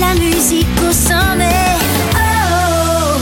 la musique au sommet. Oh.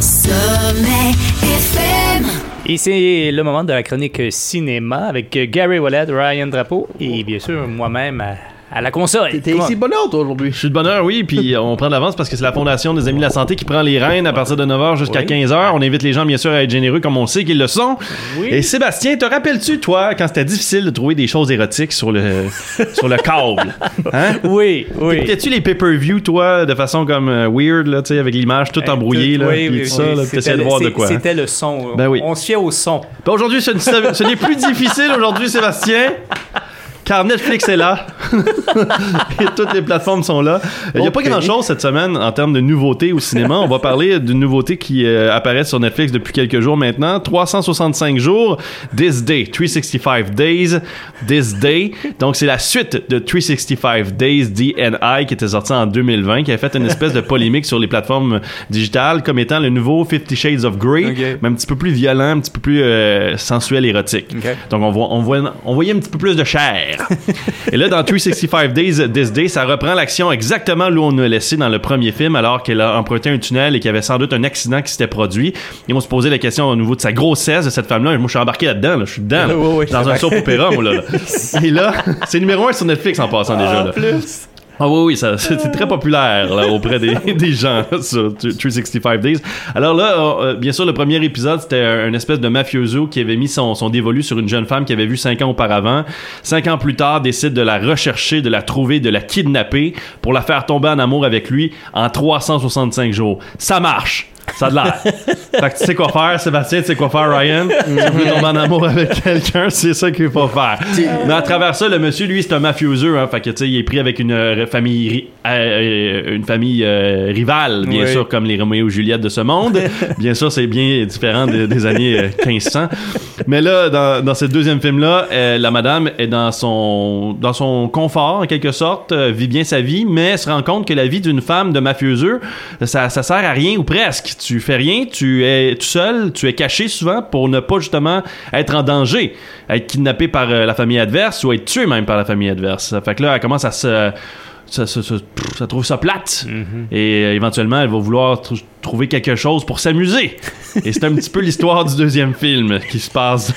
Sommet FM. Et c'est le moment de la chronique cinéma avec Gary Wallet, Ryan Drapeau et bien sûr moi-même à, la console. T'es ici de bonne heure, toi, aujourd'hui. Je suis de bonne heure, oui, puis on prend de l'avance parce que c'est la Fondation des Amis de la Santé qui prend les rênes à partir de 9h jusqu'à Oui. 15h. On invite les gens, bien sûr, à être généreux comme on sait qu'ils le sont. Oui. Et Sébastien, te rappelles-tu, toi, quand c'était difficile de trouver des choses érotiques sur le, sur le câble? Hein? Oui, oui. Écoutais-tu les pay-per-view, toi, de façon comme euh, weird, là, tu sais, avec l'image toute embrouillée, là, Oui, puis oui, tout ça, oui. là, de le- voir de quoi. hein? C'était le son. Ben oui. On se fiait au son. Ben, Aujourd'hui, ce- ce n'est plus difficile aujourd'hui, Sébastien. Car Netflix est là. Et toutes les plateformes sont là. Il n'y a pas grand-chose cette semaine en termes de nouveautés au cinéma. On va parler d'une nouveauté qui euh, apparaît sur Netflix depuis quelques jours maintenant. 365 jours, This Day, 365 Days, This Day. Donc, c'est la suite de 365 Days DNI qui était sorti en 2020, qui a fait une espèce de polémique sur les plateformes digitales comme étant le nouveau Fifty Shades of Grey, mais un petit peu plus violent, un petit peu plus euh, sensuel, érotique. Donc on, voit, on, voit, on voyait un petit peu plus de chair. Et là, dans 365 Days This Day, ça reprend l'action exactement où on a laissé dans le premier film, alors qu'elle a emprunté un tunnel et qu'il y avait sans doute un accident qui s'était produit. Et on se posait la question au niveau de sa grossesse de cette femme-là. Moi, je suis embarqué là-dedans. là. Je suis dedans. là. Oui, oui, dans un soap opéra, moi, là. là. Et là, c'est numéro un sur Netflix en passant déjà. Là. plus. Ah oui, oui, ça, c'est c'est très populaire là, auprès des, des gens sur 365 Days. Alors là, euh, bien sûr, le premier épisode, c'était un, une espèce de mafioso qui avait mis son, son dévolu sur une jeune femme qu'il avait vue cinq ans auparavant. Cinq ans plus tard, décide de la rechercher, de la trouver, de la kidnapper pour la faire tomber en amour avec lui en 365 jours. Ça marche! Ça a de l'air. fait que tu sais quoi faire, Sébastien, tu sais quoi faire, Ryan? Tu veux tomber en amour avec quelqu'un, c'est ça qu'il faut faire. Mais à travers ça, le monsieur, lui, c'est un mafioseux. Hein, fait que, tu sais, il est pris avec une euh, famille, ri- euh, une famille euh, rivale, bien Oui. sûr, comme les Roméo et Juliette de ce monde. bien sûr, c'est bien différent de- des années euh, 1500. Mais là, dans, dans ce deuxième film-là, euh, la madame est dans son, dans son confort, en quelque sorte, euh, vit bien sa vie, mais se rend compte que la vie d'une femme de mafioseux, ça, ça sert à rien ou presque. Tu fais rien, tu es tout seul, tu es caché souvent pour ne pas justement être en danger, être kidnappé par euh, la famille adverse ou être tué même par la famille adverse. Fait que là, elle commence à se... Ça, ça, ça- pff, ça trouve ça plate. Et euh, éventuellement, elle va vouloir tr- trouver quelque chose pour s'amuser. Et c'est un petit peu l'histoire du deuxième film qui se passe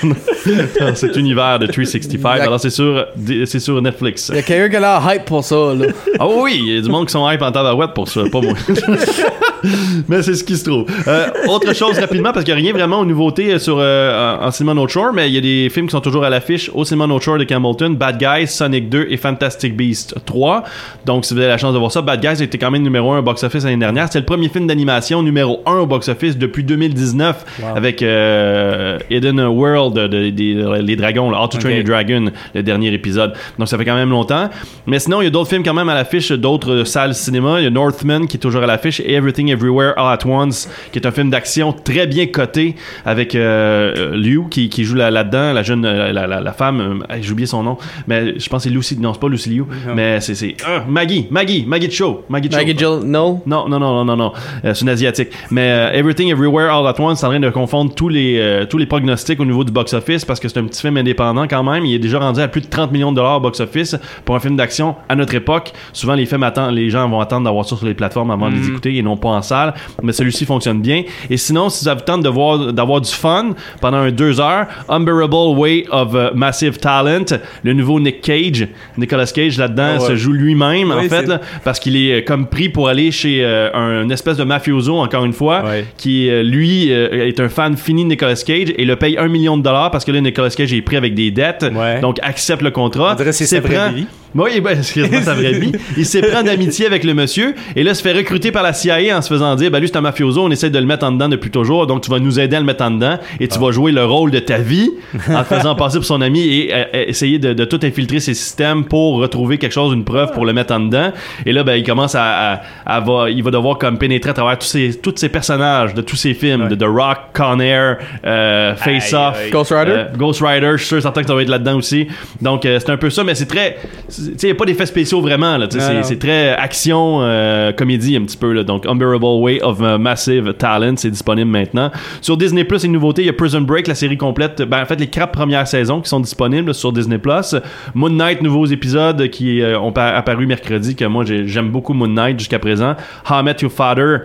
dans cet univers de 365. Alors, c'est sur, c'est sur Netflix. Il y a quelqu'un qui a l'air hype pour ça, là. Ah oui, il y a du monde qui sont hype en tabarouette pour ça, pas moi. mais c'est ce qui se trouve. Euh, autre chose rapidement, parce qu'il n'y a rien vraiment aux nouveautés sur, euh, en, cinéma North Shore, mais il y a des films qui sont toujours à l'affiche au cinéma North Shore de Campbellton, Bad Guys, Sonic 2 et Fantastic Beasts 3. Donc si vous avez la chance de voir ça, Bad Guys était quand même numéro 1 au box-office l'année dernière. C'est le premier film d'animation numéro 1 au box-office depuis 2019 avec euh, Hidden World, de, les dragons, là, How to Train Dragon, le dernier épisode. Donc ça fait quand même longtemps. Mais sinon, il y a d'autres films quand même à l'affiche, d'autres salles cinéma. Il y a Northman qui est toujours à l'affiche et Everything Everywhere All at Once, qui est un film d'action très bien coté avec euh, Liu qui, qui joue là- là-dedans, la jeune, euh, la, la- la femme, euh, j'ai oublié son nom, mais je pense que c'est Lucy, non, c'est pas Lucy Liu, mais c'est, ah, Maggie, Maggie, Maggie Cho, Maggie Cho. Maggie Jill, no? Non, non, non, non, non, non. Euh, c'est une asiatique. Mais euh, Everything Everywhere All at Once, c'est en train de confondre tous les, euh, tous les prognostics au niveau du box-office parce que c'est un petit film indépendant quand même. Il est déjà rendu à plus de 30 millions de dollars au box-office pour un film d'action à notre époque. Souvent, les films attendent, les gens vont attendre d'avoir ça sur les plateformes avant de les écouter et non pas en salle. Mais celui-ci fonctionne bien. Et sinon, si vous avez le temps de voir, d'avoir du fun pendant un deux heures, Unbearable Way of uh, Massive Talent, le nouveau Nick Cage, Nicolas Cage là-dedans Ah ouais. se joue lui-même en fait là, parce qu'il est euh, comme pris pour aller chez euh, un une espèce de mafioso encore une fois Ouais. qui euh, lui euh, est un fan fini de Nicolas Cage et le paye un million de dollars parce que là Nicolas Cage est pris avec des dettes Ouais. donc accepte le contrat c'est vie. Oui, ben, excuse-moi, sa vraie vie. Il s'éprend d'amitié avec le monsieur et là se fait recruter par la CIA en se faisant dire, ben lui c'est un mafioso, on essaie de le mettre en dedans depuis toujours, donc tu vas nous aider à le mettre en dedans et tu vas jouer le rôle de ta vie en te faisant passer pour son ami et euh, euh, essayer de, de tout infiltrer ses systèmes pour retrouver quelque chose, une preuve pour le mettre en dedans. Et là, ben il commence à, à, à va, il va devoir comme pénétrer à travers tous ces, tous ces personnages de tous ces films, de The Rock, Con Air, euh, Face Off. Ghost Rider? euh, Ghost Rider, je suis sûr certain que ça va être là-dedans aussi. Donc c'est un peu ça, mais c'est très, tu sais, y a pas d'effets spéciaux vraiment, là. C'est très action, euh, comédie un petit peu, là. Donc, Unbearable Way of uh, Massive Talent, c'est disponible maintenant. Sur Disney Plus, une nouveauté, il y a Prison Break, la série complète. Ben, en fait, les quatre premières saisons qui sont disponibles sur Disney Plus. Moon Knight, nouveaux épisodes qui euh, ont pa- apparu mercredi, que moi, j'ai- j'aime beaucoup Moon Knight jusqu'à présent. How I Met Your Father.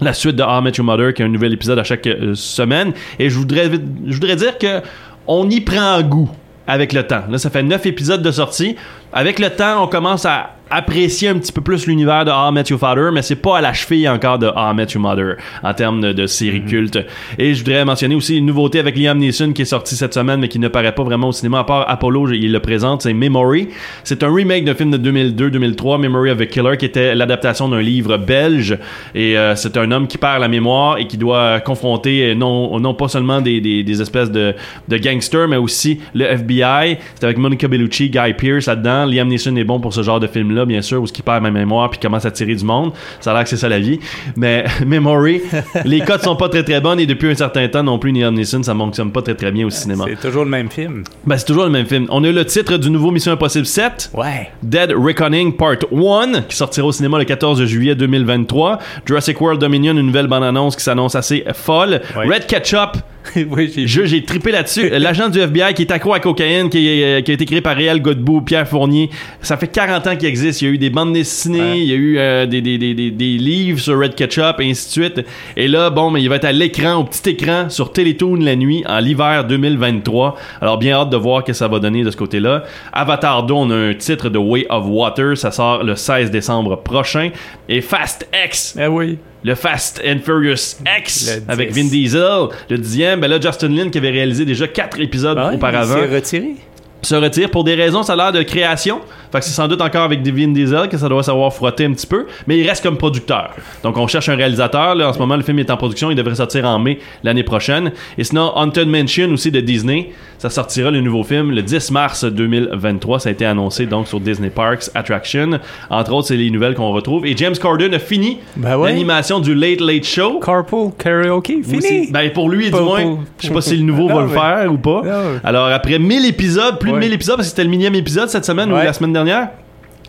La suite de How I Met Your Mother, qui a un nouvel épisode à chaque euh, semaine. Et je voudrais, je voudrais dire que on y prend goût avec le temps. Là, ça fait neuf épisodes de sortie. Avec le temps, on commence à apprécier un petit peu plus l'univers de How I Met Your Father, mais c'est pas à la cheville encore de How I Met Your Mother en termes de, de série culte. Et je voudrais mentionner aussi une nouveauté avec Liam Neeson qui est sorti cette semaine, mais qui ne paraît pas vraiment au cinéma, à part Apollo, il le présente, c'est Memory. C'est un remake d'un film de 2002-2003, Memory of a Killer, qui était l'adaptation d'un livre belge. Et euh, c'est un homme qui perd la mémoire et qui doit confronter euh, non, non pas seulement des, des, des espèces de, de gangsters, mais aussi le FBI. C'est avec Monica Bellucci, Guy Pearce là-dedans. Liam Neeson est bon pour ce genre de film-là, bien sûr, où ce qui perd ma mémoire puis commence à tirer du monde. Ça a l'air que c'est ça la vie. Mais Memory, les codes sont pas très très bonnes et depuis un certain temps non plus, Liam Neeson, ça fonctionne pas très très bien au cinéma. C'est toujours le même film. Ben, c'est toujours le même film. On a eu le titre du nouveau Mission Impossible 7. Ouais. Dead Reckoning Part 1 qui sortira au cinéma le 14 juillet 2023. Jurassic World Dominion, une nouvelle bande-annonce qui s'annonce assez folle. Ouais. Red Ketchup, oui, j'ai je- j'ai trippé là-dessus. L'agent du FBI qui est accro à cocaïne, qui, est- qui a été créé par Réal Godbout, Pierre Fournier. Ça fait 40 ans qu'il existe. Il y a eu des bandes dessinées, Ouais. il y a eu euh, des, des, des, des, des livres sur Red Ketchup, et ainsi de suite. Et là, bon, mais il va être à l'écran, au petit écran, sur Télétoon la nuit, en l'hiver 2023. Alors, bien hâte de voir que ça va donner de ce côté-là. Avatar 2, on a un titre de Way of Water. Ça sort le 16 décembre prochain. Et Fast X, Ah oui. Le Fast and Furious X Le avec 10. Vin Diesel, le dixième. Ben là, Justin Lin qui avait réalisé déjà quatre épisodes ouais, auparavant Il s'est retiré. se retire pour des raisons, ça a l'air de création. Fait que c'est sans doute encore avec Vin Diesel que ça doit savoir frotter un petit peu, mais il reste comme producteur. Donc on cherche un réalisateur. Là, en ce moment, le film est en production. Il devrait sortir en mai l'année prochaine. Et sinon, Haunted Mansion aussi de Disney, ça sortira le nouveau film le 10 mars 2023. Ça a été annoncé donc sur Disney Parks Attraction. Entre autres, c'est les nouvelles qu'on retrouve. Et James Corden a fini Ben ouais. l'animation du Late Late Show. Carpool karaoke, fini. Ben pour lui, du moins. Je sais pas si le nouveau Non, va le faire ou pas. Non. Alors après 1000 épisodes, plus Ouais. de 1000 épisodes, parce que c'était le millième épisode cette semaine ou la semaine dernière.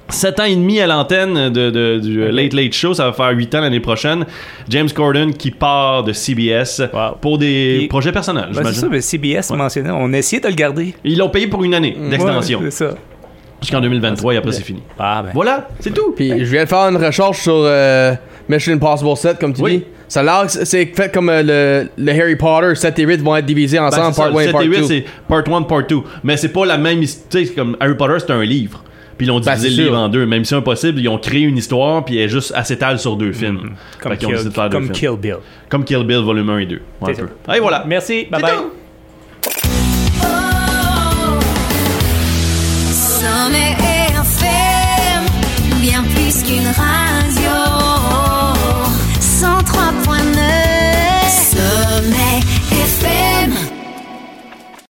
7 ans et demi à l'antenne de, de- du Late Late Show, ça va faire 8 ans l'année prochaine. James Corden qui part de CBS Wow. pour des Et- projets personnels, Ben, c'est ça, mais CBS mentionnait. On a essayé de le garder. Ils l'ont payé pour une année d'extension. Ouais, c'est ça. Jusqu'en 2023 et après c'est fini. Ah, ben. Voilà, c'est tout. Puis je viens de faire une recherche sur euh, Mission Impossible 7, comme tu Oui. dis. Ça a l'air que c'est- fait comme euh, le, le Harry Potter 7 et 8 vont être divisés Ben, ensemble, ça, part 1 et 7 part et 8, 2. c'est part 1, part 2. Mais c'est pas la même histoire. Tu sais, comme Harry Potter, c'est un livre. Puis ils ont Ben, divisé c'est le livre en deux. Même si impossible, ils ont créé une histoire, puis elle est juste à s'étale sur deux films. Mm-hmm. Comme, Kill, de deux comme films. Kill Bill. Comme Kill Bill volume 1 et 2. Ouais, un peu. Et voilà. Merci. Bye bye. tout.